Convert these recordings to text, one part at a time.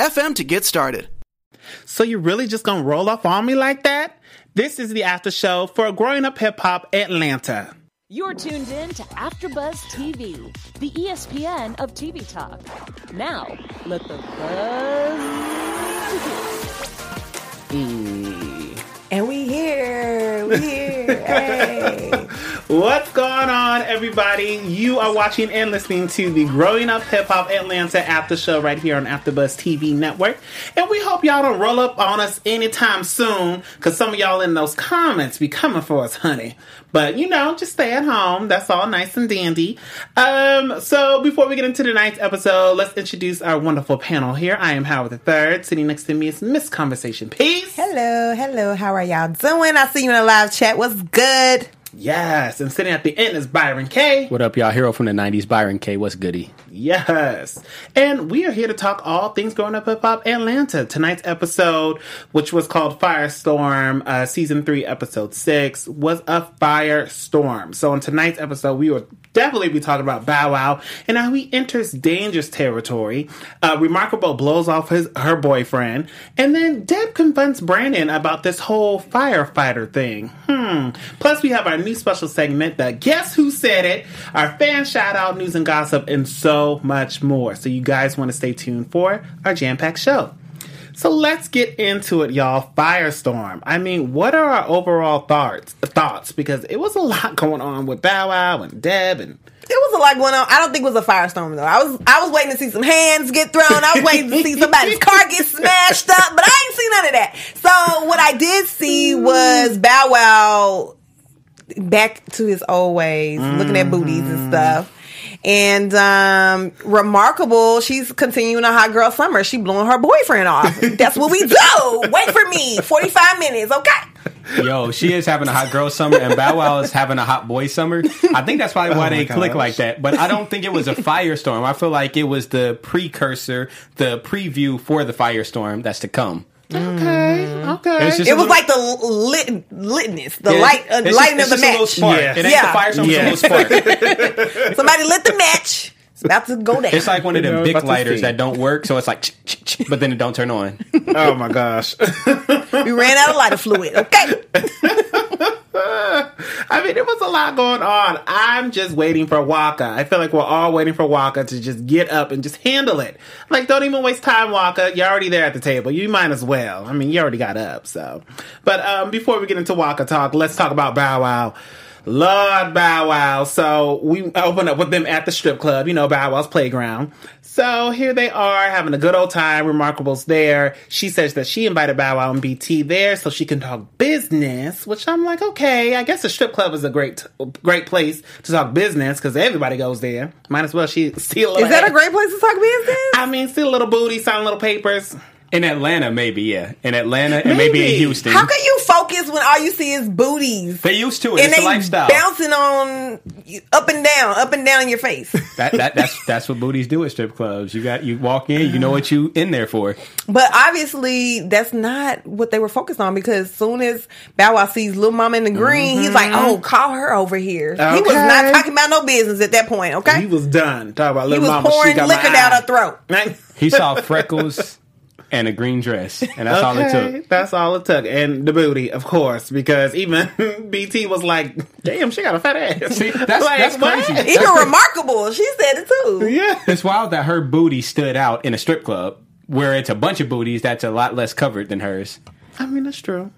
anchor.fm to get started. So you really just gonna roll off on me like that? This is the after show for Growing Up Hip Hop Atlanta. You're tuned in to AfterBuzz TV, the ESPN of TV talk. Now, let the buzz begin. And we here. We here. hey. What's going on, everybody? You are watching and listening to the Growing Up Hip Hop Atlanta after show right here on AfterBuzz TV Network, and we hope y'all don't roll up on us anytime soon, because some of y'all in those comments be coming for us, honey. But you know, just stay at home. That's all nice and dandy. Um, so before we get into tonight's episode, let's introduce our wonderful panel here. I am Howard the Third. Sitting next to me is Miss Conversation Piece. Hello, hello. How are y'all doing? I see you in a live chat. What's good? Yes, and sitting at the end is Byron K. What up, y'all? Hero from the 90s, Byron K. What's goody? Yes. And we are here to talk all things growing up hip hop Atlanta. Tonight's episode, which was called Firestorm, uh, season three, episode six, was a firestorm. So in tonight's episode, we will definitely be talking about Bow Wow and how he enters dangerous territory. Uh, Remarkable blows off his her boyfriend, and then Deb confronts Brandon about this whole firefighter thing. Hmm. Plus, we have our new special segment, the Guess Who Said It, our fan shout out, news and gossip, and so much more. So you guys want to stay tuned for our jam packed show. So let's get into it, y'all. Firestorm. I mean, what are our overall thoughts? Thoughts because it was a lot going on with Bow Wow and Deb and It was a lot going on. I don't think it was a firestorm though. I was I was waiting to see some hands get thrown. I was waiting to see somebody's car get smashed up, but I ain't see none of that. So what I did see was Bow Wow back to his old ways, looking at booties and mm-hmm. stuff. And um remarkable, she's continuing a hot girl summer. She blowing her boyfriend off. That's what we do. Wait for me. 45 minutes, okay? Yo, she is having a hot girl summer, and Bow Wow is having a hot boy summer. I think that's probably why they click like that. But I don't think it was a firestorm. I feel like it was the precursor, the preview for the firestorm that's to come. Okay, okay. It was little- like the lit, litness, the Yeah, light, uh, it's lighting just, of the it's just a little match. spark. Yeah. It ain't Yeah. the firestorm, Yeah. it's a little spark. Somebody lit the match. It's about to go down. It's like one of You know, them big about to lighters see. that don't work, so it's like, ch- ch- ch- but then it don't turn on. oh my gosh. we ran out of lighter fluid. Okay. I mean, it was a lot going on. I'm just waiting for Waka. I feel like we're all waiting for Waka to just get up and just handle it. Like, don't even waste time, Waka. You're already there at the table. You might as well. I mean, you already got up, so. But um, before we get into Waka talk, let's talk about Bow Wow. Lord Bow Wow. So we open up with them at the strip club, you know, Bow Wow's playground. So here they are having a good old time. Remarkable's there. She says that she invited Bow Wow and BT there so she can talk business, which I'm like, okay, I guess the strip club is a great, great place to talk business because everybody goes there. Might as well she see a. Is that a great place to talk business? I mean, see a little booty, sign little papers. In Atlanta, maybe, yeah. In Atlanta, and maybe Maybe. in Houston. How can you focus when all you see is booties? they used to it. and It's a lifestyle. bouncing on up and down, up and down in your face. That, that that's that's what booties do at strip clubs. You got you walk in, you know what you in there for. But obviously, that's not what they were focused on because soon as Bow Wow sees Lil Mama in the green, he's like, "Oh, call her over here." He was Mm-hmm. Not talking about no business at that point. Okay, He was done. Talk about he little was mama. she pouring got my liquor down eye. her throat. He saw freckles and a green dress, and that's all it Okay, took. That's all it took. And the booty, of course, because even BT was like, damn, she got a fat ass. See, that's- that's what? crazy. Even remarkable, she said it too. Yeah. It's wild that her booty stood out in a strip club where it's a bunch of booties that's a lot less covered than hers. I mean, that's true.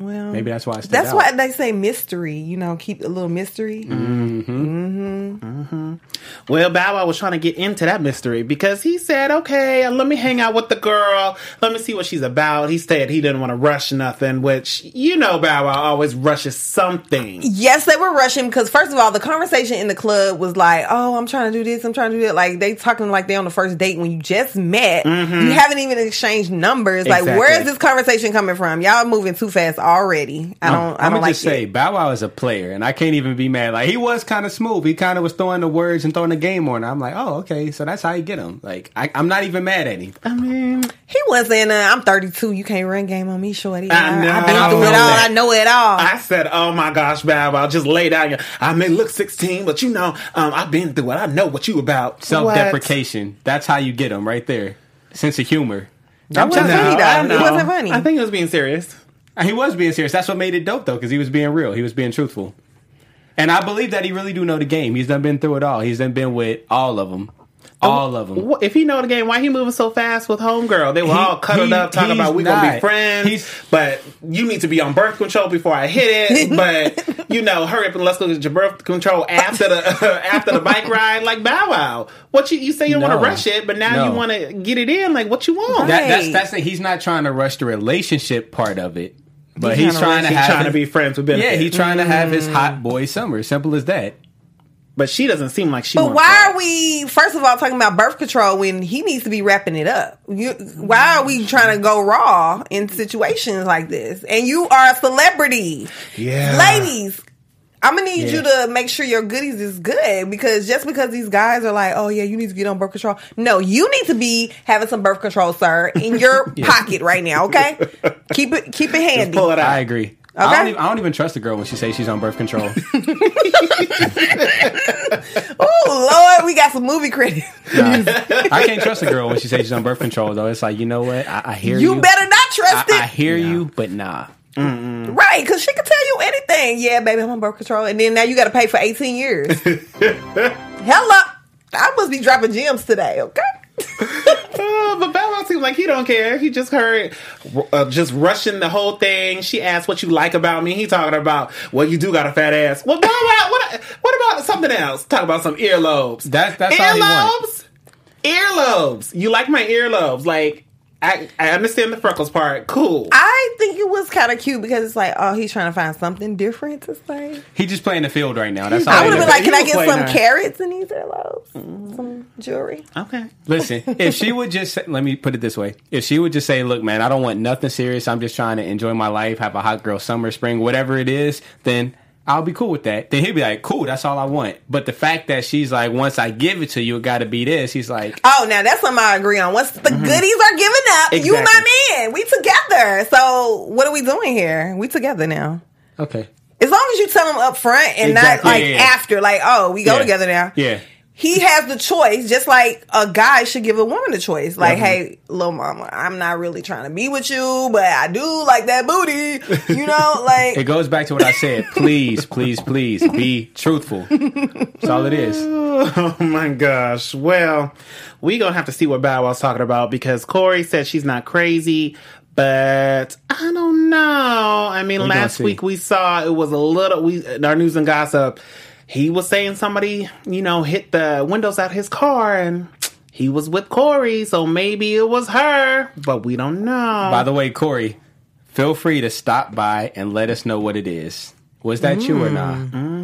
Well, Maybe that's why it stood That's out. why they say mystery. You know, keep a little mystery. Mm-hmm. Mm-hmm. Well, Bow Wow was trying to get into that mystery because he said, okay, let me hang out with the girl. Let me see what she's about. He said he didn't want to rush nothing, which, you know, Bow Wow always rushes something. Yes, they were rushing because first of all, the conversation in the club was like, "Oh, I'm trying to do this, I'm trying to do that." Like they talking like they on the first date when you just met. You haven't even exchanged numbers. Like, where is this conversation coming from? Y'all moving too fast already. I don't. I I'm don't gonna like just say. Bow Wow is a player, and I can't even be mad. Like he was kind of smooth. He kind of was throwing the words and throwing the game on. I'm like, oh, okay, so that's how you get him. Like I, I'm not even mad at him. I mean, He wasn't. Uh, I'm 32. You can't run game on me, shorty. I know. have been I through it all. that. I know it all. I said, oh my gosh, Bow Wow, just lay down. I may look 16, but you know, um, I've been through it. I know what you about. Self deprecation. That's how you get him right there. Sense of humor. That I'm wasn't telling funny, you, though. It wasn't funny. I think it was being serious. Uh, he was being serious. That's what made it dope though, because he was being real. He was being truthful. And I believe that he really do know the game. He's done been through it all. He's done been with all of them. All of them. If he know the game, why he moving so fast with homegirl? They were He- all cuddled he- up, talking about we gonna be friends. He's- but you need to be on birth control before I hit it. but you know, hurry up and let's go get your birth control after the after the bike ride. Like Bow Wow, what you you say you don't want to rush it, but now you want to get it in. Like what you want? That, that's that's the, he's not trying to rush the relationship part of it, but He's he's, trying trying to to He's have trying to his- be friends with yeah, he's trying to have his mm. hot boy summer. Simple as that. But she doesn't seem like she. But wants why that. are we, first of all, talking about birth control when he needs to be wrapping it up? You, why are we trying to go raw in situations like this? And you are a celebrity. Yeah. Ladies, I'm gonna need you to make sure your goodies is good because just because these guys are like, oh yeah, you need to get on birth control. No, you need to be having some birth control, sir, in your pocket right now. Okay, keep it keep it handy. pull it out? I agree. I, don't even, I don't even trust a girl when she says she's on birth control. Oh Lord, we got some movie credits. Nah, I can't trust a girl when she says she's on birth control. Though it's like, you know what? I, I hear you. You better not trust I, it. I hear you, but nah. Right, because she can tell you anything. Yeah, baby, I'm on birth control. And then now you got to pay for 18 years. Hello. I must be dropping gems today, okay? Uh, but Bow Wow seems like he don't care. He just heard, uh, just rushing the whole thing. She asked what you like about me. He talking about, well, you do got a fat ass. Well, Bow Wow, what, what about something else? Talk about some earlobes. That- that's all he want. earlobes. Earlobes. You like my earlobes? Like, I, I understand the freckles part. Cool. I think it was kind of cute because it's like, oh, he's trying to find something different to say. He just playing the field right now. That's all. I would have been like, can I get some nice. carrots in these earlobes? Some jewelry? okay. Listen, if she would just say, let me put it this way: if she would just say, "Look, man, I don't want nothing serious. I'm just trying to enjoy my life, have a hot girl summer, spring, whatever it is," then I'll be cool with that. Then he'd be like, "Cool, that's all I want." But the fact that she's like, "Once I give it to you, it got to be this," he's like, Oh, now that's something I agree on. Once the mm-hmm. goodies are given up, you Exactly. my man. We together. So what are we doing here? We together now. "Okay, As long as you tell them up front and Exactly. not like yeah, yeah. after, like, oh, we go Yeah. together now. yeah." He has the choice, just like a guy should give a woman the choice. Like, hey, little mama, I'm not really trying to be with you, but I do like that booty. You know, like It goes back to what I said. Please, please, please be truthful. That's all it is. Oh my gosh. Well, we gonna have to see what Bow Wow's talking about because Corey said she's not crazy, but I don't know. I mean, We gonna last week we saw it was a little. We our news and gossip. He was saying somebody, you know, hit the windows out his car and. He was with Corey, so maybe it was her, but we don't know. By the way, Corey, feel free to stop by and let us know what it is. Was that you or not? Mm.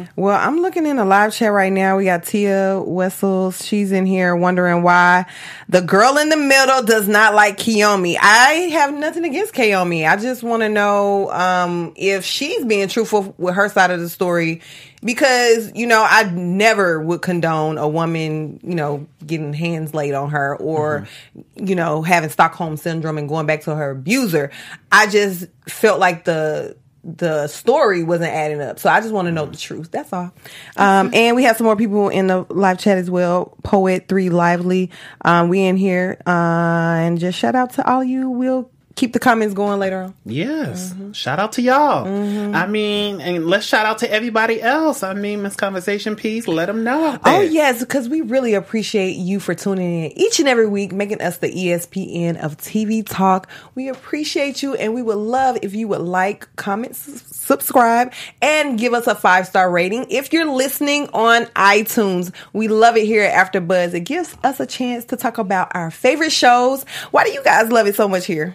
Mm-hmm. Well, I'm looking in the live chat right now. We got Tia Wessels. She's in here wondering why the girl in the middle does not like Kiyomi. I have nothing against Kiyomi. I just want to know um, if she's being truthful with her side of the story. Because, you know, I never would condone a woman, you know, getting hands laid on her or, mm-hmm. you know, having Stockholm syndrome and going back to her abuser. I just felt like the the story wasn't adding up. So I just want to know the truth. That's all. Um, and we have some more people in the live chat as well. Poet Three Lively. Um, we in here. Uh, and just shout out to all you Will keep the comments going later on. Yes. Mm-hmm. Shout out to y'all. I mean, and let's shout out to everybody else. I mean, Miss Conversation Piece, let them know. Oh yes, because we really appreciate you for tuning in each and every week, making us the ESPN of TV talk. We appreciate you, and we would love if you would like, comment, s- subscribe, and give us a five star rating. If you're listening on iTunes, we love it here at AfterBuzz. It gives us a chance to talk about our favorite shows. Why do you guys love it so much here?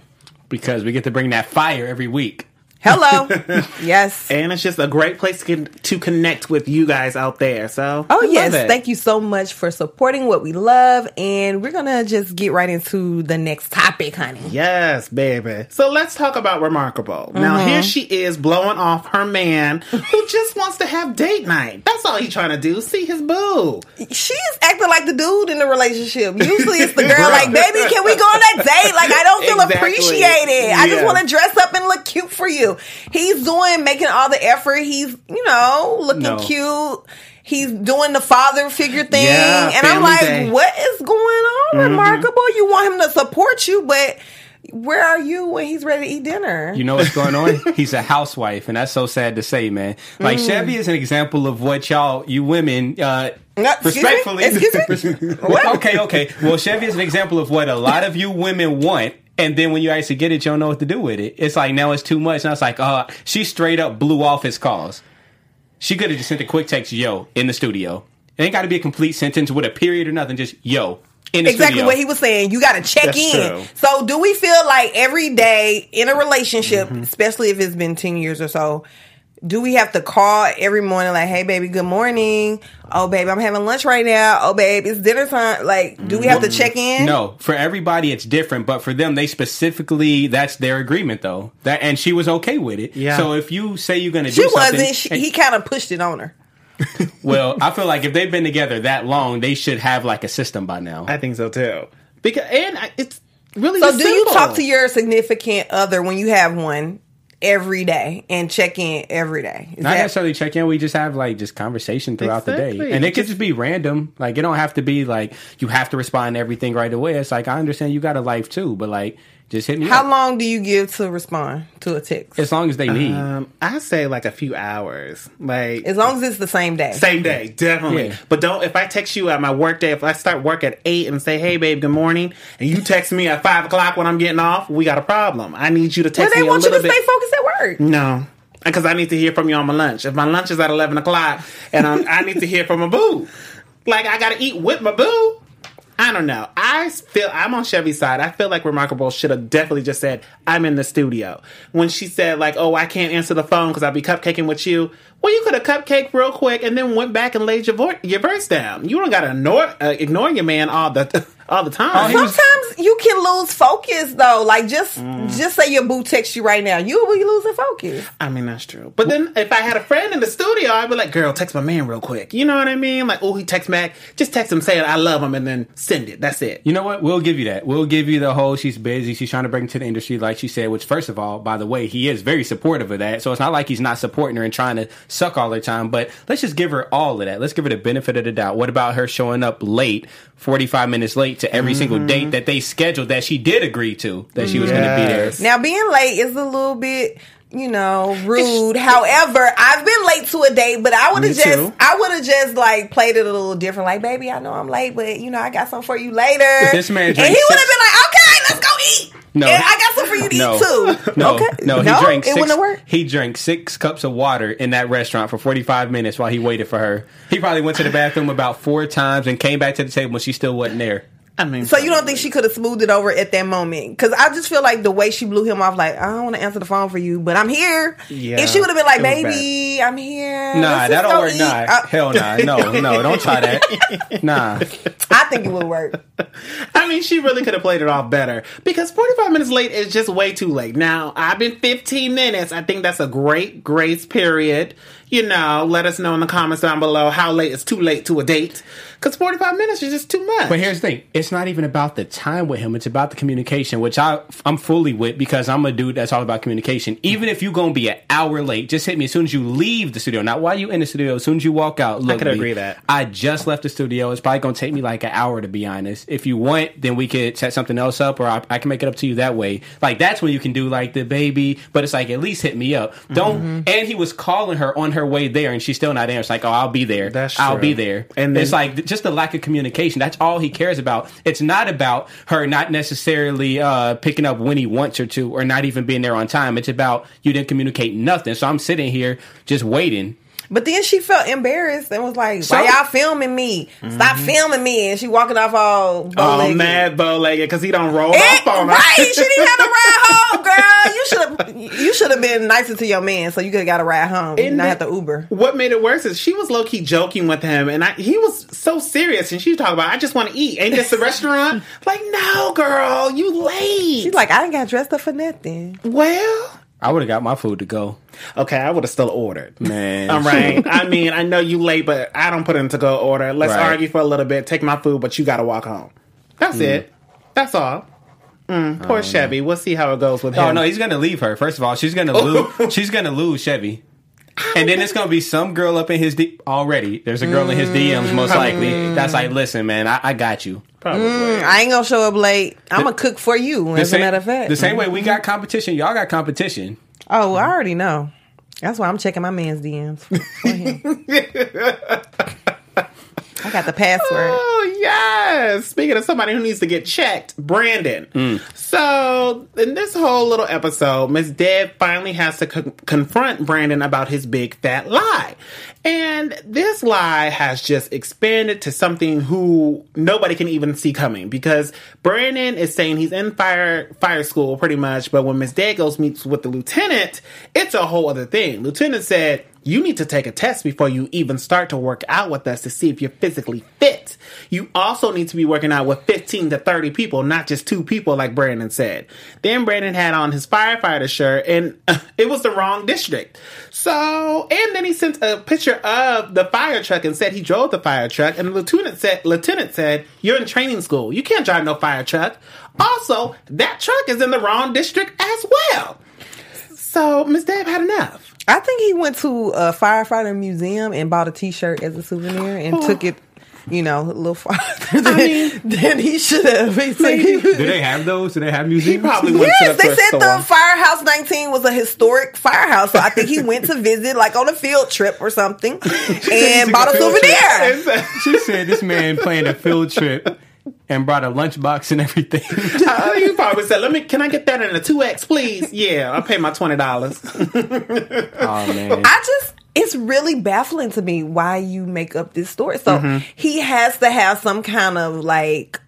Because we get to bring that fire every week. Hello, yes. And it's just a great place to, to connect with you guys out there. So, Oh I yes, thank you so much for supporting what we love, and we're gonna just get right into the next topic, honey. Yes, baby. So let's talk about Remarkable. Now, Mm-hmm. here she is blowing off her man who just wants to have date night. That's all he's trying to do. See his boo. She's acting like the dude in the relationship. Usually it's the girl like, baby, can we go on that date? Like, I don't feel Exactly. appreciated. I just want to dress up and look cute for you. He's doing, making all the effort. He's, you know, looking No. cute. He's doing the father figure thing. Yeah, and I'm like, day. what is going on, Mm-hmm. Remarkable? You want him to support you, but where are you when he's ready to eat dinner? You know what's going on? He's a housewife, and that's so sad to say, man. Like Mm. Chevy is an example of what y'all, you women, uh, No, excuse me? respectfully. Excuse me? Okay, okay. Well, Chevy is an example of what a lot of you women want. And then when you actually get it, you don't know what to do with it. It's like now it's too much. And I was like, uh, she straight up blew off his calls. She could have just sent a quick text, yo, in the studio. It ain't got to be a complete sentence with a period or nothing. Just yo, in the exactly studio. what he was saying. You got to check That's in. true. So, do we feel like every day in a relationship, Mm-hmm. especially if it's been 10 years or so, do we have to call every morning, like, hey, baby, good morning? Oh, babe, I'm having lunch right now. Oh, babe, it's dinner time. Like, do we have to mm-hmm. check in? No, for everybody it's different, but for them they specifically that's their agreement though. That and she was okay with it. Yeah. So if you say you're going to do She something, wasn't. She, he kind of pushed it on her. well, I feel like if they've been together that long, they should have like a system by now. I think so too. Because and I- it's really So, just do you simple. talk to your significant other when you have one every day and check in every day? Is Not that- necessarily check in. We just have like just conversation throughout the day, and it could Just- just be random. Like it don't have to be like you have to respond to everything right away. It's like I understand you got a life too, but like just hit me How up. long do you give to respond to a text? As long as they need. Um, I say like a few hours. Like As long as it's the same day. Same day, definitely. Yeah. But don't if I text you at my work day, if I start work at eight and say, "Hey, babe, good morning," and you text me at five o'clock when I'm getting off, we got a problem. I need you to Well, text they me a want you to little stay focused at work. no, because I need to hear from you on my lunch. If my lunch is at eleven o'clock, and I'm, I need to hear from my boo, like I got to eat with my boo. I don't know. I feel I'm on Chevy's side. I feel like Remarkable should have definitely just said, "I'm in the studio." When she said like, "Oh, I can't answer the phone because I'll be cupcaking with you." Well, you could have cupcake real quick and then went back and laid your vo- your verse down. You don't got to ignore uh, ignore your man all the all the time. he was- Sometimes you can lose focus though. Like just Mm. just say your boo texts you right now. You will be losing focus. I mean, that's true. But then if I had a friend in the studio, I'd be like, girl, text my man real quick. You know what I mean? Like, oh, he texts back. Just text him saying I love him and then send it. That's it. You know what? We'll give you that. We'll give you the whole she's busy. She's trying to break into the industry, like she said, which, first of all, by the way, he is very supportive of that. So it's not like he's not supporting her and trying to suck all her time, but let's just give her all of that. Let's give her the benefit of the doubt. What about her showing up late, 45 minutes late to every single date that they scheduled that she did agree to, that she was going to be there? Now being late is a little bit you know, rude. However, I've been late to a date, but I would have just, too. I would have just like played it a little different. Like, baby, I know I'm late, but you know, I got something for you later. this man and he would have been like, okay, let's go eat. No. and I got some for you to No. eat too. No, okay, no, he drank it six. wouldn't have. He drank six cups of water in that restaurant for forty five minutes while he waited for her. He probably went to the bathroom about four times and came back to the table when she still wasn't there. I mean, So you don't think she could have smoothed it over at that moment? Because I just feel like the way she blew him off, like I don't want to answer the phone for you, but I'm here. Yeah, if she would have been like, it was "Baby, I'm here," Nah, that'll go work. eat," Nah, uh, I, hell nah. No, no, don't try that. Nah. I think it would work. I mean, she really could have played it off better because 45 minutes late is just way too late. Now, I've been 15 minutes. I think that's a great grace period. You know, let us know in the comments down below how late is too late to a date because 45 minutes is just too much. But here's the thing: it's not even about the time with him; it's about the communication, which I I'm fully with because I'm a dude that's all about communication. Even if you're gonna be an hour late, just hit me as soon as you leave the studio. Not while you in the studio. As soon as you walk out, look. could B, agree that. I just left the studio. It's probably gonna take me like an hour to be honest. If you want, then we could set something else up, or I, I can make it up to you that way. Like that's when you can do like the baby, but it's like at least hit me up. Don't. Mm-hmm. And he was calling her on her way there, and she's still not there. It's like, oh, I'll be there. That's I'll true. be there. And And then- it's like just the lack of communication. That's all he cares about. It's not about her not necessarily uh, picking up when he wants her to, or not even being there on time. It's about you didn't communicate nothing. So I'm sitting here just waiting. But then she felt embarrassed and was like, "Why y'all filming me? Stop filming me!" And she walking off all Oh, mad bow legged because he don't roll Eh, off on her. right, she didn't have a ride home, girl. You should have, you should have been nicer to your man, so you could have got a ride home, and not have to Uber. What made it worse is she was low key joking with him, and I, he was so serious. And she was talking about, "I just want to eat. Ain't this a restaurant?" like, no, girl, you late. She's like, I didn't got dressed up for nothing. well, I would have got my food to go. okay, I would have still ordered. Man. All right. I mean, I know you late, but I don't put in to go order. Let's Right. argue for a little bit. Take my food, but you got to walk home. That's it. That's all. Mm, poor Chevy. We'll see how it goes with him. Oh no, he's gonna leave her. First of all, she's gonna lose. she's gonna lose Chevy, and then it's gonna be some girl up in his D- already. There's a girl in his DMs most likely. That's like, listen, man, I, I got you. Probably. Mm, I ain't gonna show up late. I'm gonna cook for you. As same, a matter of fact, the same way we got competition, y'all got competition. Oh, I already know. That's why I'm checking my man's DMs. for him. I got the password. Oh yes! Speaking of somebody who needs to get checked, Brandon. Mm. So in this whole little episode, Miss Deb finally has to con- confront Brandon about his big fat lie, and this lie has just expanded to something who nobody can even see coming because Brandon is saying he's in fire fire school pretty much, but when Miss Deb goes meets with the lieutenant, it's a whole other thing. Lieutenant said you need to take a test before you even start to work out with us to see if you're physically fit. You also need to be working out with 15 to 30 people, not just two people, like Brandon said. Then Brandon had on his firefighter shirt, and it was the wrong district. So, and then he sent a picture of the fire truck and said he drove the fire truck. And the lieutenant said, lieutenant said, "You're in training school. You can't drive no fire truck." Also, that truck is in the wrong district as well. So, Miss Deb had enough. I think he went to a firefighter museum and bought a T-shirt as a souvenir and took it, you know, a little farther than, mean- than he should have. He's like- Do they have those? Do they have museums? He museums? probably went to Yes, the they thrift said store. the Firehouse 19 was a historic firehouse. So I think he went to visit, like on a field trip or something, and bought a field trip. souvenir. she said this man planned a field trip and brought a lunchbox and everything. Uh, you probably said, "Let me. Can I get that in a two X, please?" Yeah, I'll pay my twenty dollars. oh man. I just it's really baffling to me why you make up this story. So Mm-hmm. he has to have some kind of like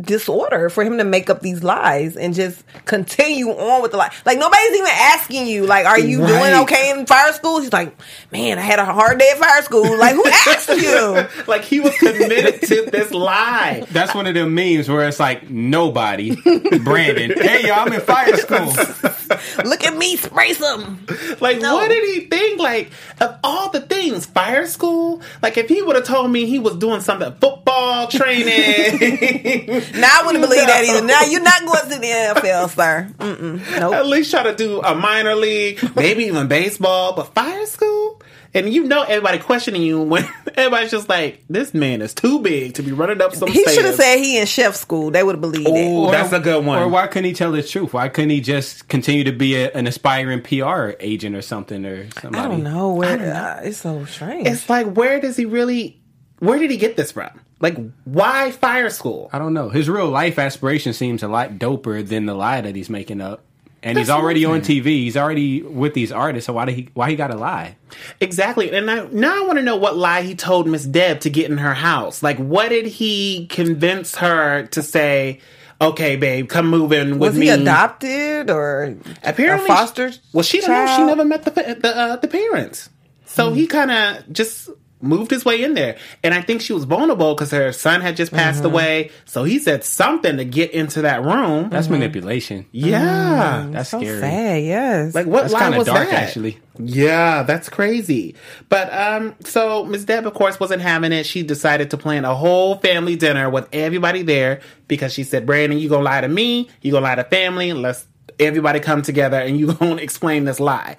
disorder for him to make up these lies and just continue on with the lie. Like nobody's even asking you, like, are you doing okay in fire school? He's like, man, I had a hard day at fire school. Like, who asked you? like he was committed to this lie. That's one of them memes where it's like nobody, Brandon. Hey, y'all, I'm in fire school. Look at me, spray some. Like, No. what did he think? Like, of all the things, fire school. Like, if he would have told me he was doing something, football training. Now I wouldn't believe that either. Now you're not going to the NFL, sir. Mm-mm. Nope. At least try to do a minor league, maybe even baseball, but fire school? And you know everybody questioning you when everybody's just like, this man is too big to be running up some He should have said he in chef school. They would have believed it. Ooh, that's a good one. Or why couldn't he tell the truth? Why couldn't he just continue to be a, an aspiring PR agent or something or somebody? I don't know where uh, it's so strange. It's like, where does he really, where did he get this from? Like, why fire school? I don't know. His real life aspiration seems a lot doper than the lie that he's making up. And he's That's what already on TV. He's already with these artists. So why did he? Why he got to lie? Exactly. And I, now I want to know what lie he told Miss Deb to get in her house. Like, what did he convince her to say, okay, babe, come move in with was me? he adopted or Apparently, a foster? Well, she don't know. She never met the the, uh, the parents, so he kind of just moved his way in there. And I think she was vulnerable because her son had just passed mm-hmm. away. So he said something to get into that room. That's mm-hmm. manipulation. yeah, mm-hmm. That's So scary. sad. Yes. like what That's lie was dark, that? actually. Yeah, that's crazy. But um, so Miss Deb, of course, wasn't having it. She decided to plan a whole family dinner with everybody there because she said, "Brandon, you gonna lie to me? You gonna lie to family? Let's everybody come together and you gonna explain this lie."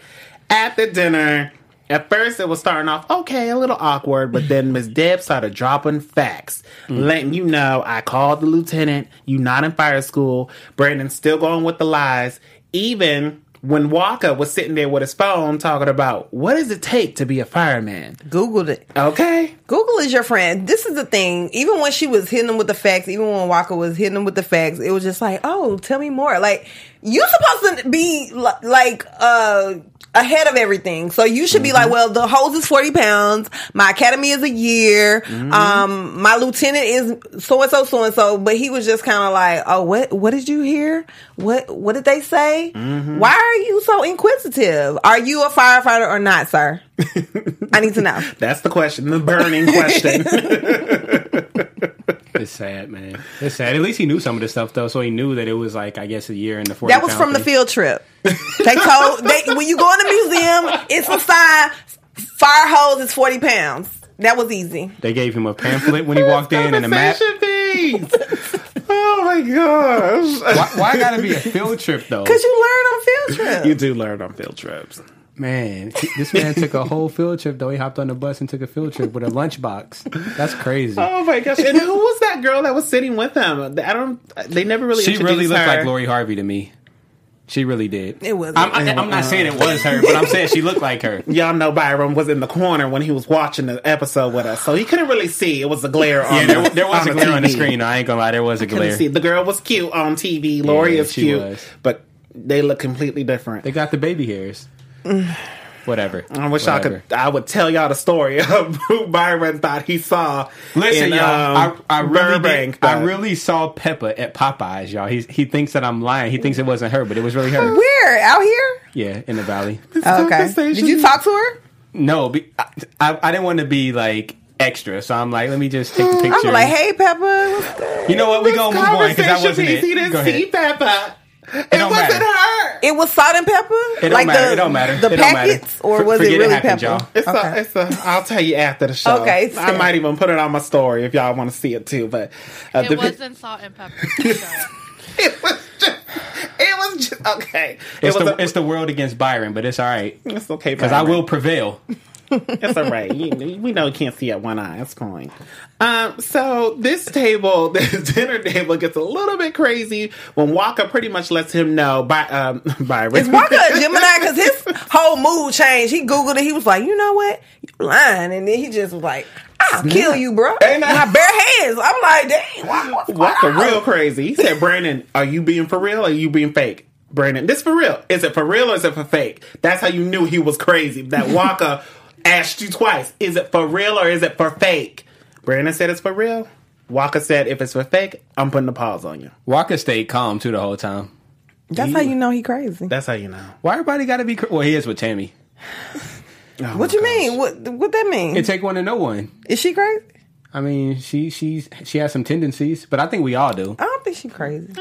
At the dinner, At first, it was starting off okay, a little awkward, but then Miss Deb started dropping facts, mm. letting you know I called the lieutenant. You not in fire school. Brandon's still going with the lies, even when Waka was sitting there with his phone talking about what does it take to be a fireman. Googled it. Okay, Google is your friend. This is the thing. Even when she was hitting him with the facts, even when Waka was hitting him with the facts, it was just like, oh, tell me more. Like you're supposed to be like uh ahead of everything. So you should be like, well, the hose is forty pounds. My academy is a year. Um, my lieutenant is so and so, so and so. But he was just kind of like, oh, what? What did you hear? What? What did they say? Why are you so inquisitive? Are you a firefighter or not, sir? I need to know. that's the question, the burning question. It's sad, man. It's sad. At least he knew some of this stuff though, so he knew that it was like I guess a year in the forty. That was from the field trip. They told they when you go in the museum, it's a sign. Fire hose is forty pounds. That was easy. They gave him a pamphlet when he walked in and a map. Oh my gosh. Why, why gotta be a field trip though? Cause you learn on field trips. You do learn on field trips. Man, this man took a whole field trip though. He hopped on the bus and took a field trip with a lunchbox. That's crazy. Oh my gosh! And who was that girl that was sitting with him? I don't. They never really. she really looked her. like Lori Harvey to me. She really did. It wasn't. I'm, I, I'm not saying it was her, but I'm saying she looked like her. Y'all know Byron was in the corner when he was watching the episode with us, so he couldn't really see. It was a glare on. Yeah, there, the, there was a on glare on the screen. I ain't gonna lie, there was a Couldn't glare. see. The girl was cute on TV. Lori Yeah, is she cute, was. but they look completely different. They got the baby hairs. Whatever. I wish Whatever. I could. I would tell y'all the story of who Byron thought he saw. Listen, in, y'all. um, I, I really Burbank, did, I really saw Pepa at Popeyes, y'all. He he thinks that I'm lying. He thinks it wasn't her, but it was really her. Where out here? Yeah, in the valley. Okay. conversation- Did you talk to her? No, be, I, I, I didn't want to be like extra, so I'm like, let me just take the picture. I'm like, hey, Pepa. You know what? We This gonna move on because that conversation wasn't piece, He it. didn't Go see ahead. Pepa. It, don't wasn't matter. her. It was salt and pepper. It don't like matter. The, It don't matter. The It don't matter. packets, or was forget it it really happened, pepper? It's Okay. a, it's a. I'll tell you after the show. Okay, it's I might even put it on my story if y'all want to see it too. But uh, It the- wasn't salt and pepper. for it was just. It was just okay. It's it was the a- it's the world against Byron, but it's all right it's okay because I will prevail. It's all right. You- we know you can't see at one eye. It's fine. Um, so this table, this dinner table, gets a little bit crazy when Waka pretty much lets him know by um Byron. Is Waka a Gemini? Because his whole mood changed. He Googled it. He was like, you know what? You lying. And then he just was like, I'll kill you, bro. Ain't I- My bare hands. I'm like, dang, Waka real crazy. He said, Brandon, are you being for real or are you being fake? Brandon, this for real. Is it for real or is it for fake? That's how you knew he was crazy. That Waka asked you twice. Is it for real or is it for fake? Brandon said it's for real. Waka said, if it's for fake, I'm putting a pause on you. Waka stayed calm too the whole time. That's how you know he crazy. That's how you know. Why everybody got to be? Cr- well, he is with Tammy. Oh What my you gosh. mean? What what that mean? It take one to know one. Is she crazy? I mean, she she's she has some tendencies, but I think we all do. I don't think she crazy.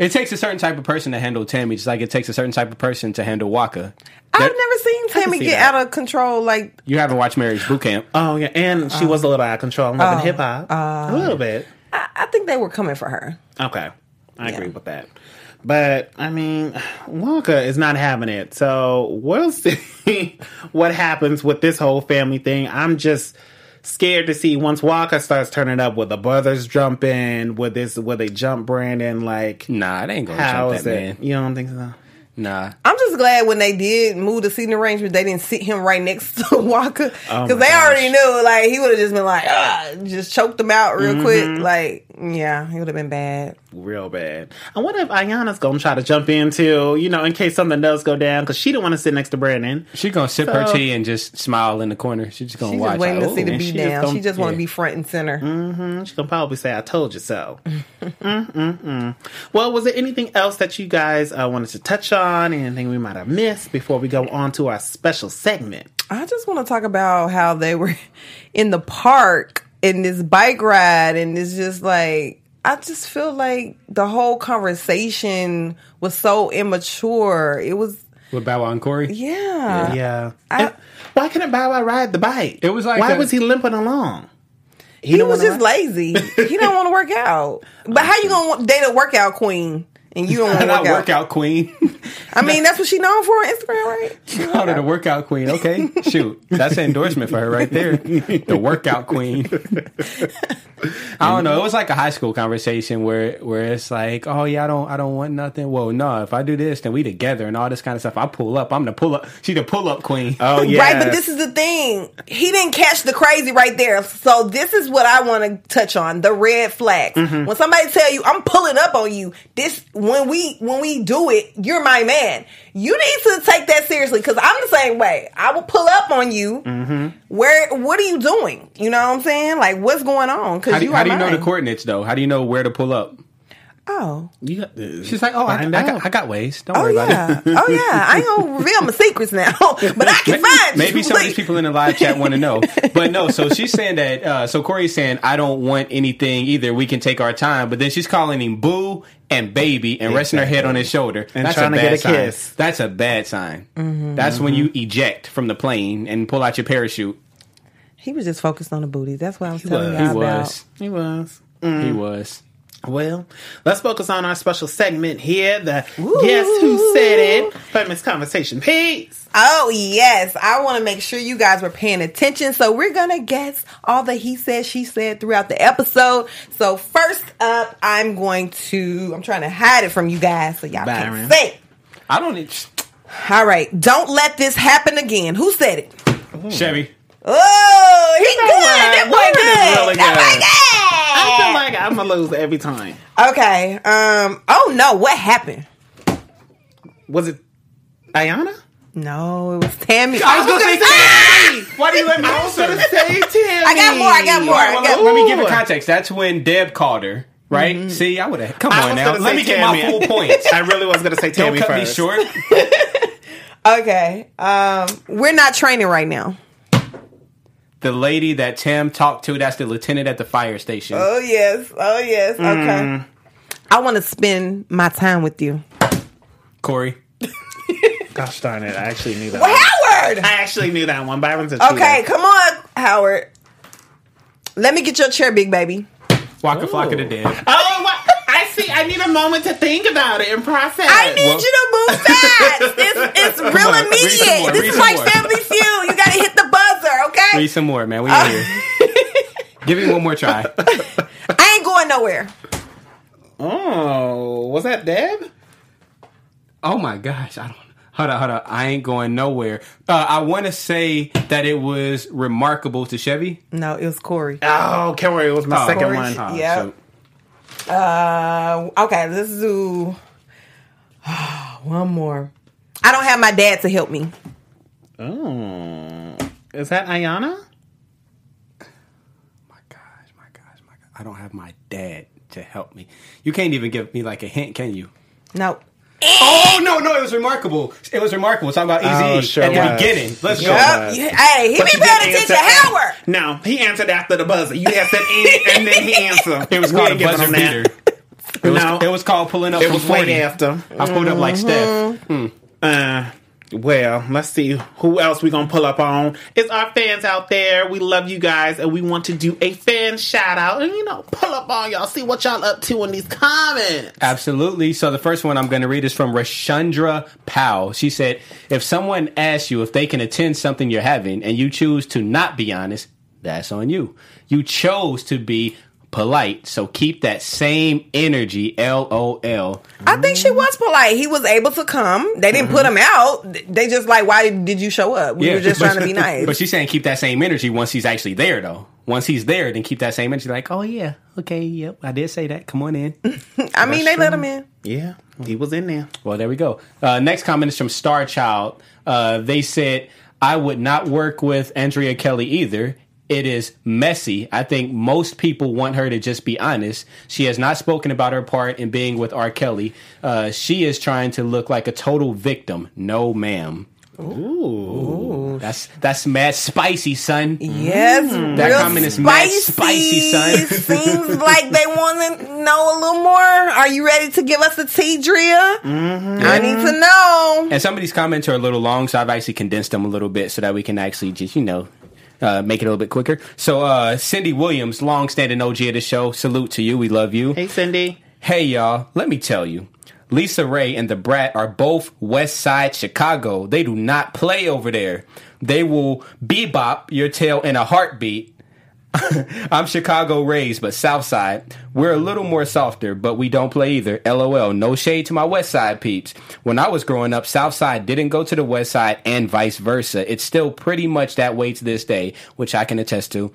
It takes a certain type of person to handle Tammy, just like it takes a certain type of person to handle Waka. I've That- never seen Tammy see get that. out of control. Like, You haven't watched Marriage Boot Camp. Oh, yeah. And she oh. was a little out of control. I'm loving Oh, hip hop. a uh, little bit. I, I think they were coming for her. Okay. I agree with that. But I mean, Waka is not having it. So we'll see what happens with this whole family thing. I'm just scared to see once Waka starts turning up with the brothers jumping, with this will they jump Brandon like Nah, it ain't gonna jump that it? man. You don't think so? Nah. I'm just glad when they did move the seating arrangement, they didn't sit him right next to Waka because Oh they gosh. already knew like he would have just been like, ah, just choked him out real Mm-hmm. quick. Like, yeah, it would have been bad. Real bad. I wonder if Ayana's gonna try to jump in too, you know, in case something does go down, because she didn't want to sit next to Brandon. She gonna sip her tea and just smile in the corner. She's just gonna She's watch. just waiting like, to see the beat just down. don't- She just want to yeah. be front and center. She gonna probably say, "I told you so." Well, was there anything else that you guys uh, wanted to touch on? Anything we might have missed before we go on to our special segment? I just want to talk about how they were in the park in this bike ride, and it's just like I just feel like the whole conversation was so immature. It was, with Bow Wow and Corey. yeah, Yeah. I- And why couldn't Bow Wow ride the bike? It was like why a- was he limping along? He don't was just ride? lazy. he don't want to work out. But how you gonna date a workout queen and you don't want to work out. workout queen. I mean, that's what she known for on Instagram, right? She Called her the workout queen. Okay, shoot, that's an endorsement for her right there. The workout queen. I don't know. It was like a high school conversation where where it's like, oh yeah, I don't I don't want nothing. Well, no, if I do this, then we together and all this kind of stuff. I pull up. I'm the pull up. She the pull up queen. Oh yeah. Right, but this is the thing. He didn't catch the crazy right there. So this is what I want to touch on: the red flags. Mm-hmm. When somebody tell you, "I'm pulling up on you," this when we when we do it, you're my man. You need to take that seriously because I'm the same way. I will pull up on you. Mm-hmm. Where? What are you doing? You know what I'm saying? Like, what's going on? How Because do, you how do you know the coordinates though? How do you know where to pull up? Oh. You got this. She's like, oh, I, I, Find got, out. I got ways. Don't Oh worry about yeah, it. oh yeah. I ain't gonna reveal my secrets now, but I can find Maybe you. some of these people in the live chat want to know, but no. So she's saying that. Uh, so Corey's saying, "I don't want anything either. We can take our time." But then she's calling him boo and baby and resting her head on his shoulder. And That's trying a to get a sign. kiss. That's a bad sign. Mm-hmm. That's when you eject from the plane and pull out your parachute. He was just focused on the booties. That's what I was He telling was. you He about. was. He was. He was. Well, let's focus on our special segment here. The Guess Who Said It Famous Conversation Piece. Oh yes, I want to make sure you guys were paying attention. So we're gonna guess all that he said, she said throughout the episode. So first up, I'm going to. I'm trying to hide it from you guys so y'all Byron. can say. I don't need All right, don't let this happen again. Who said it? Chevy. Oh, he good. That boy Byron is good. That boy good. Good. I feel like I'm gonna lose every time. Okay. Um. Oh no, what happened? Was it Ayana? No, it was Tammy. I was gonna say Tammy. Why do you let me I was gonna say Tammy. I got more, I got more, I Well, got let me give it context. That's when Deb called her. Right? See, I would have. Come I on was now. gonna Let say me get my Tammy. full points. I really was gonna say Don't Tammy cut me first. short. Okay. Um. We're not training right now. The lady that Tim talked to, that's the lieutenant at the fire station. Oh yes. Oh yes. Okay. Mm. I want to spend my time with you. Corey. Gosh darn it! I actually knew that. Well, one. Howard. I actually knew that one. Byron's a cheater. Okay, come on, Howard. Let me get your chair, big baby. Waka Flocka the Dead. Oh, what? I see. I need a moment to think about it and process. I need Well- you to move fast. It's, it's real on, read some immediate. more, This is some like more. Family Feud. You got to hit the buzzer, okay? Read some more, man. We in here. Give me one more try. I ain't going nowhere. Oh, was that Deb? Oh my gosh. I don't. Hold on, hold on. I ain't going nowhere. Uh, I want to say that it was remarkable to Chevy. No, it was Corey. Oh, can't Corey, it was my Oh, second Corey. one. Oh, Yep. so- Uh, okay, let's do one more. I don't have my dad to help me. Oh, is that Ayana? my gosh, my gosh, my gosh. I don't have my dad to help me. You can't even give me like a hint, can you? No. Oh no, no, it was remarkable. It was remarkable. Talking about Easy Oh, sure at the was. beginning. Let's Sure go. was. Hey, he But be did paying answer attention, after- Howard. No, he answered after the buzzer. You had said and, and then he answered. It was called a buzzer beater. It was, No. it was called pulling up It from was 40. way after. I pulled up like Steph. Uh, well, let's see who else we gonna pull up on. It's our fans out there. We love you guys, and we want to do a fan shout out, and you know, pull up on y'all. See what y'all up to in these comments. Absolutely. So the first one I'm to read is from Rashandra Powell. She said, "If someone asks you if they can attend something you're having and you choose to not be honest, that's on you. You chose to be polite, so keep that same energy. LOL. I think she was polite. He was able to come. They didn't put him out. They just like, why did you show up? We were just but- trying to be nice. But she's saying keep that same energy once he's actually there, though. Once he's there, then keep that same energy. Like, oh yeah, okay, yep, I did say that. Come on in. I mean, they let him in. Yeah, he was in there. Well, there we go. Uh, next comment is from Star Child. Uh, they said, I would not work with Andrea Kelly either. It is messy. I think most people want her to just be honest. She has not spoken about her part in being with R. Kelly. Uh, she is trying to look like a total victim. No, ma'am. Ooh. That's that's mad spicy, son. Yes, That real comment is mad spicy, son. Seems like they want to know a little more. Are you ready to give us a tea, Drea? Mm-hmm. I need to know. And some of these comments are a little long, so I've actually condensed them a little bit so that we can actually just, you know, uh, make it a little bit quicker. So, uh, Cindy Williams, long standing OG of the show, salute to you. We love you. Hey, Cindy. Hey, y'all, let me tell you. LisaRaye and the Brat are both West Side Chicago. They do not play over there. They will bebop your tail in a heartbeat. I'm Chicago raised, but South Side. We're a little more softer, but we don't play either. LOL. No shade to my West Side peeps. When I was growing up, South Side didn't go to the West Side and vice versa. It's still pretty much that way to this day, which I can attest to.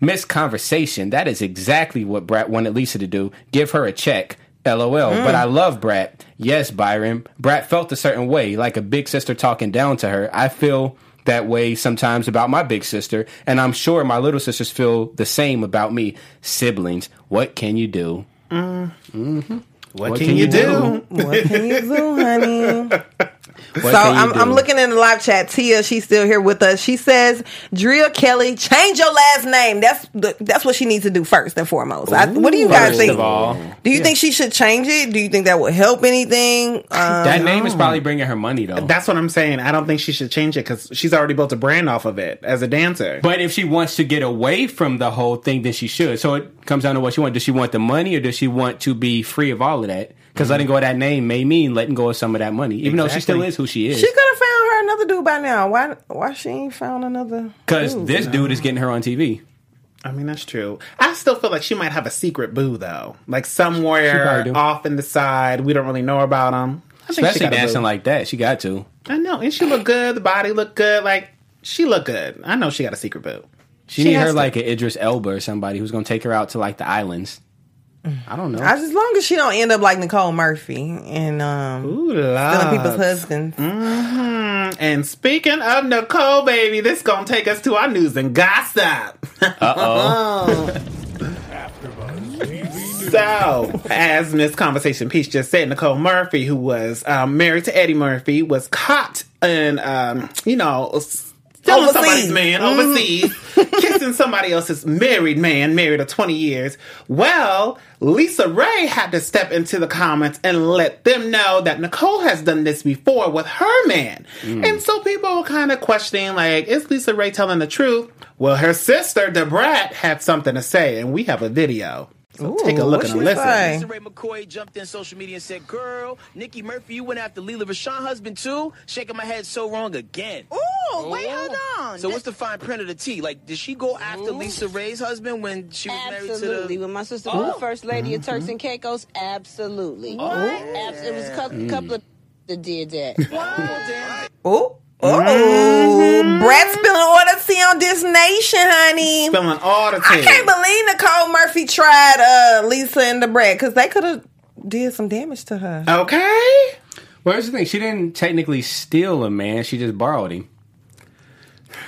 Miss Conversation. That is exactly what Brat wanted Lisa to do. Give her a check. LOL. But hmm. I love Brat. Yes, Byron. Brat felt a certain way, like a big sister talking down to her. I feel that way sometimes about my big sister, and I'm sure my little sisters feel the same about me. Siblings, what can you do? Mm. Mm-hmm. What, can, you do? What can you do, honey? What so I'm. I'm looking in the live chat. Tia, she's still here with us. She says, "Drea Kelly, change your last name. That's the, that's what she needs to do first and foremost. I, what do you guys think? of all, do you think she should change it? Do you think that would help anything? Um, that name is probably bringing her money though. That's what I'm saying. I don't think she should change it because she's already built a brand off of it as a dancer. But if she wants to get away from the whole thing, then she should. So it comes down to what she wants. Does she want the money or does she want to be free of all of that? Because letting go of that name may mean letting go of some of that money, even though she still is who she is. she could have found her another dude by now. Why? Why she ain't found another? Because dude? this dude is getting her on TV. I mean, that's true. I still feel like she might have a secret boo though, like somewhere off in the side. We don't really know about him. I think she Especially got dancing like that. She got to. I know, and she look good. The body look good. Like she look good. I know she got a secret boo. She, need has her to. like an Idris Elba or somebody who's going to take her out to like the islands. I don't know. As as long as she don't end up like Nicole Murphy and um, Ooh, stealing la. people's husbands. Mhm. And speaking of Nicole, baby, this gonna take us to our news and gossip. Uh-oh. So, as Miss Conversation Piece just said, Nicole Murphy, who was um, married to Eddie Murphy, was caught in, um, you know, stealing Overseas. somebody's man overseas, kissing somebody else's married man, married of 20 years. Well, LisaRaye had to step into the comments and let them know that Nicole has done this before with her man. Mm. And so people were kind of questioning, like, is LisaRaye telling the truth? Well, her sister, Da Brat, had something to say, and we have a video. So take a look what and a listen. say? LisaRaye McCoy jumped in social media and said, Girl, Nikki Murphy, you went after Lela Rochon husband too? Shaking my head so wrong again. Ooh, wait, hold oh. on. So what's the fine print of the T? Like, did she go after LisaRaye's husband when she was married to Absolutely. the When my sister was the first lady of Turks mm-hmm. and Caicos, absolutely. Oh. What? it was a couple, mm. couple of that did that. Ooh. Ooh, Brat spilling all the tea on this nation, honey. Spilling all the I can't believe Nicole Murphy tried uh, Lisa and Da Brat because they could have did some damage to her. Okay. well, here's the thing. She didn't technically steal a man. She just borrowed him.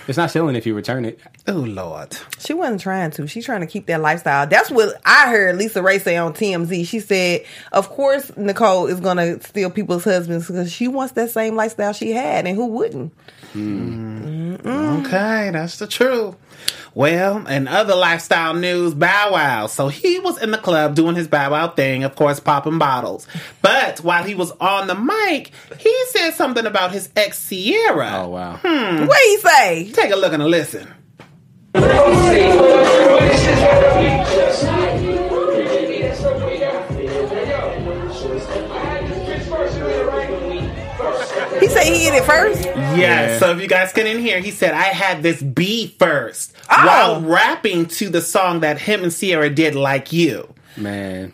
It's not stealing if you return it. Oh Lord. She wasn't trying to. She's trying to keep that lifestyle. That's what I heard LisaRaye say on TMZ. She said, "Of course, Nicole is gonna steal people's husbands because she wants that same lifestyle she had, and who wouldn't?" Hmm. Mm. Mm-hmm. Okay, that's the truth. Well, in other lifestyle news, Bow Wow. So he was in the club doing his Bow Wow thing, of course, popping bottles. But while he was on the mic, he said something about his ex Ciara. Oh, wow. Hmm. What he say? Take a look and a listen. He he hit it first. Yes. Yeah. So if you guys couldn't hear, he said, I had this B first Oh. while rapping to the song that him and Ciara did, Like You. Man.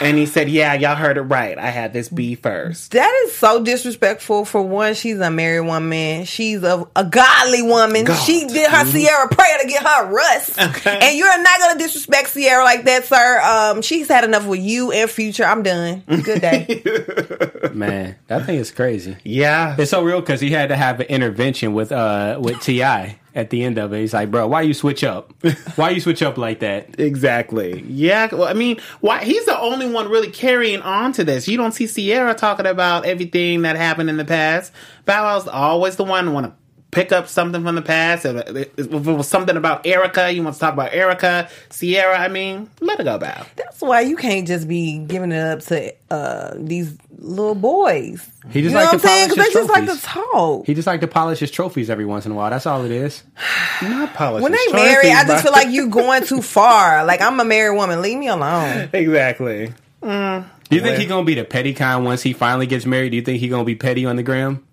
And he said, Yeah, y'all heard it right. I had this B first. That is so disrespectful. For one, she's a married woman. She's a, a godly woman. God. She did her Ciara prayer to get her Russ. Okay. And you're not gonna disrespect Ciara like that, sir. Um, she's had enough with you and Future. I'm done. Good day. Man. That thing is crazy. Yeah. It's so real because he had to have an intervention with uh with Ti at the end of it. He's like, bro, why you switch up? Why you switch up like that? Exactly. Yeah. Well, I mean, why he's the only one really carrying on to this. You don't see Ciara talking about everything that happened in the past. Bow Wow's always the one want to pick up something from the past. If it if it was something about Erica, you want to talk about Erica, Ciara. I mean, let it go, Bow. That's why you can't just be giving it up to uh, these little boys. He just you know like what to I'm saying? polish Because his they just like to talk. He just like to polish his trophies every once in a while. That's all it is. Not polish. when his they married, I just feel like you going too far. Like I'm a married woman. Leave me alone. exactly. Mm, Do you think Where- he gonna be the petty kind once he finally gets married? Do you think he gonna be petty on the gram,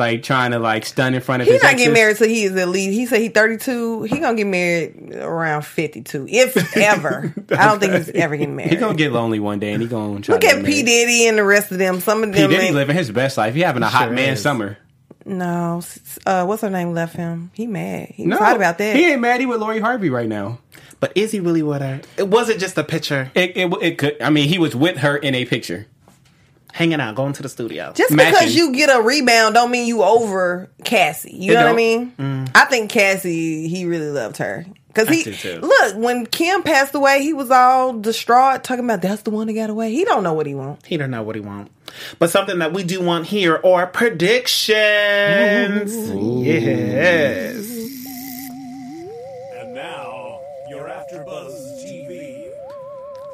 like trying to like stun in front of He's his not exes? getting married till he is at least. He said he 32. He gonna get married around 52, if ever. I don't think he's ever getting married. He gonna get lonely one day, and he gonna try Look to at get P married. Diddy and the rest of them. Some of them. P them. Diddy ain't- living his best life. He having a hot Sure man is. summer. no, uh, what's her name left him? He mad. He was No, hot about that. He ain't mad. He with Lori Harvey right now. But is he really with her? It wasn't just a picture It, it it could. I mean, he was with her in a picture. Hanging out, going to the studio. Just matching. because you get a rebound don't mean you over Cassie. You It know what I mean? Mm. I think Cassie, he really loved her. Cause he look when Kim passed away, he was all distraught, talking about that's the one that got away. He don't know what he want. He don't know what he want. But something that we do want here are predictions. Yes. And now, your AfterBuzz TV.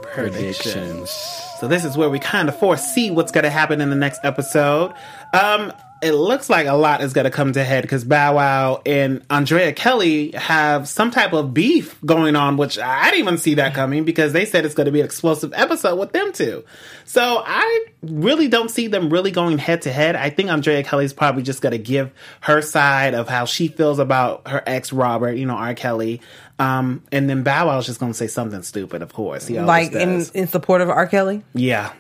Predictions. So this is where we kind of foresee what's going to happen in the next episode. Um, it looks like a lot is going to come to head because Bow Wow and Andrea Kelly have some type of beef going on, which I didn't even see that coming because they said it's going to be an explosive episode with them two. So I really don't see them really going head to head. I think Andrea Kelly's probably just going to give her side of how she feels about her ex Robert, you know, R. Kelly. Um, and then Bow Wow's just going to say something stupid, of course. He always Like in, does. in support of R. Kelly. Yeah.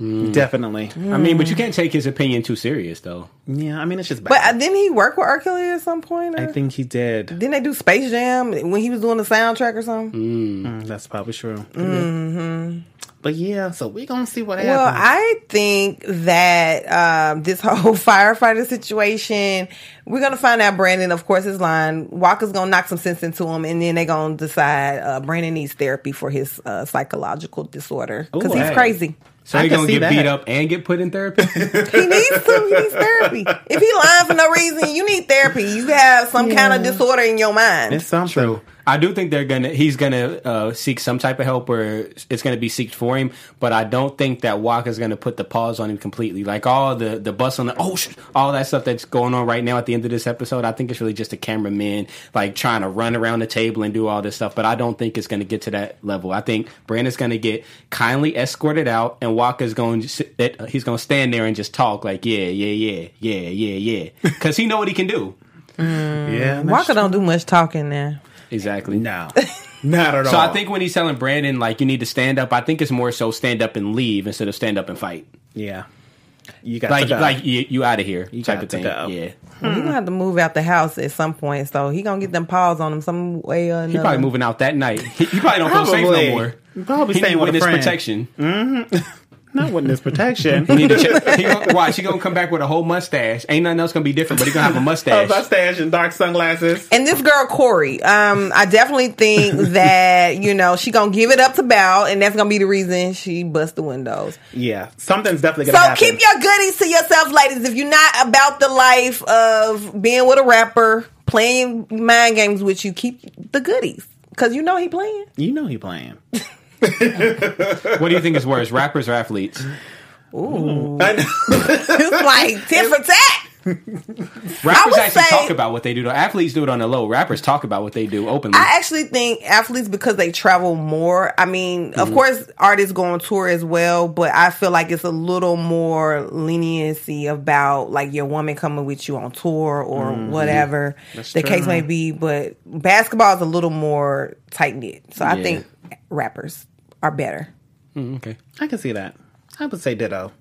Definitely. I mean, but you can't take his opinion too serious, though. Yeah, I mean, it's just bad. But uh, didn't he work with R. Kelly at some point? Or? I think he did. Didn't they do Space Jam when he was doing the soundtrack or something? Mm, that's probably true. Mm-hmm. But yeah, so we gonna see what happens. Well, I think that um, this whole firefighter situation, we're gonna find out Brandon, of course, is lying. Walker's gonna knock some sense into him, and then they're gonna decide uh, Brandon needs therapy for his uh, psychological disorder because he's hey. crazy. So I he gonna get that. beat up and get put in therapy. He needs to. He needs therapy. If he lying for no reason, you need therapy. You have some kind of disorder in your mind. it's something. True. I do think they're gonna. He's gonna uh, seek some type of help, or it's gonna be seeked for him. But I don't think that Walker's gonna put the pause on him completely. Like all the the bus on the oh, sh- all that stuff that's going on right now at the end of this episode. I think it's really just a cameraman like trying to run around the table and do all this stuff. But I don't think it's gonna get to that level. I think Brandon's gonna get kindly escorted out, and Walker's going to sit, he's gonna stand there and just talk like yeah, yeah, yeah, yeah, yeah, yeah, because he know what he can do. Yeah, that's Walker true. don't do much talking now. Exactly. No, not at all. So I think when he's telling Brandon like you need to stand up, I think it's more so stand up and leave instead of stand up and fight. yeah, you got Like to go. like you, you out of here You type got of to thing. go. Yeah, Well, he gonna have to move out the house at some point, so he gonna get them paws on him some way or another. he probably moving out that night. He, he probably don't feel safe Probably. no more. Probably he staying with a friend. protection. Mm-hmm. not witness protection. He need to check. He gonna, watch. He gonna come back with a whole mustache. Ain't nothing else gonna be different, but he gonna have a mustache. mustache and dark sunglasses. And this girl Corey, um, I definitely think that you know she gonna give it up to Bow, and that's gonna be the reason she bust the windows. Yeah, something's definitely So gonna happen. keep your goodies to yourself, ladies. If you're not about the life of being with a rapper, playing mind games with you, keep the goodies because you know he playing. you know he playing. what do you think is worse, rappers or athletes? I know. It's like tit for tat. Rappers actually say- talk about what they do. Athletes do it on the low. Rappers talk about what they do openly. I actually think athletes because they travel more. I mean, Mm-hmm. of course, artists go on tour as well, but I feel like it's a little more leniency about like your woman coming with you on tour or whatever the case may be. But basketball is a little more tight knit, so I think rappers are better. Mm, okay. I can see that. I would say ditto.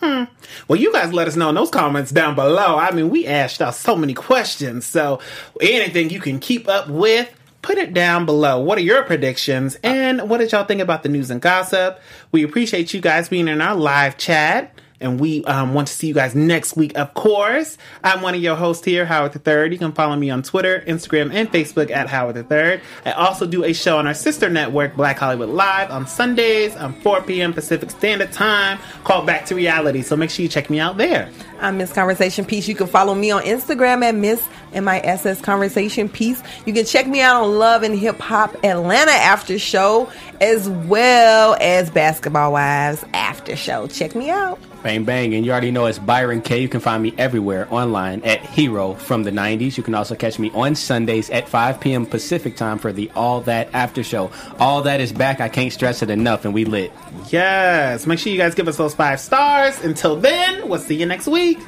Hmm. Well, you guys let us know in those comments down below. I mean, we asked y'all so many questions. So anything you can keep up with, put it down below. What are your predictions? And what did y'all think about the news and gossip? We appreciate you guys being in our live chat. And we um, want to see you guys next week, of course. I'm one of your hosts here, Howard the Third. You can follow me on Twitter, Instagram, and Facebook at Howard the Third. I also do a show on our sister network, Black Hollywood Live, on Sundays on 4 p.m. Pacific Standard Time called Back to Reality. So make sure you check me out there. I'm Miss Conversation Piece. You can follow me on Instagram at Miss M-I-S-S Conversation Piece. You can check me out on Love and Hip Hop Atlanta After Show as well as Basketball Wives After Show. Check me out. Bang bang, and you already know it's Byron K. You can find me everywhere online at Hero from the 90s. You can also catch me on Sundays at 5 p.m. Pacific time for the All That After Show. All that is back. I can't stress it enough, and we lit. Yes. Make sure you guys give us those five stars. Until then, we'll see you next week.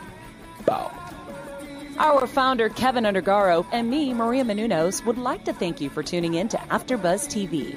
Bow. Our founder, Kevin Undergaro, and me, Maria Menounos, would like to thank you for tuning in to AfterBuzz TV.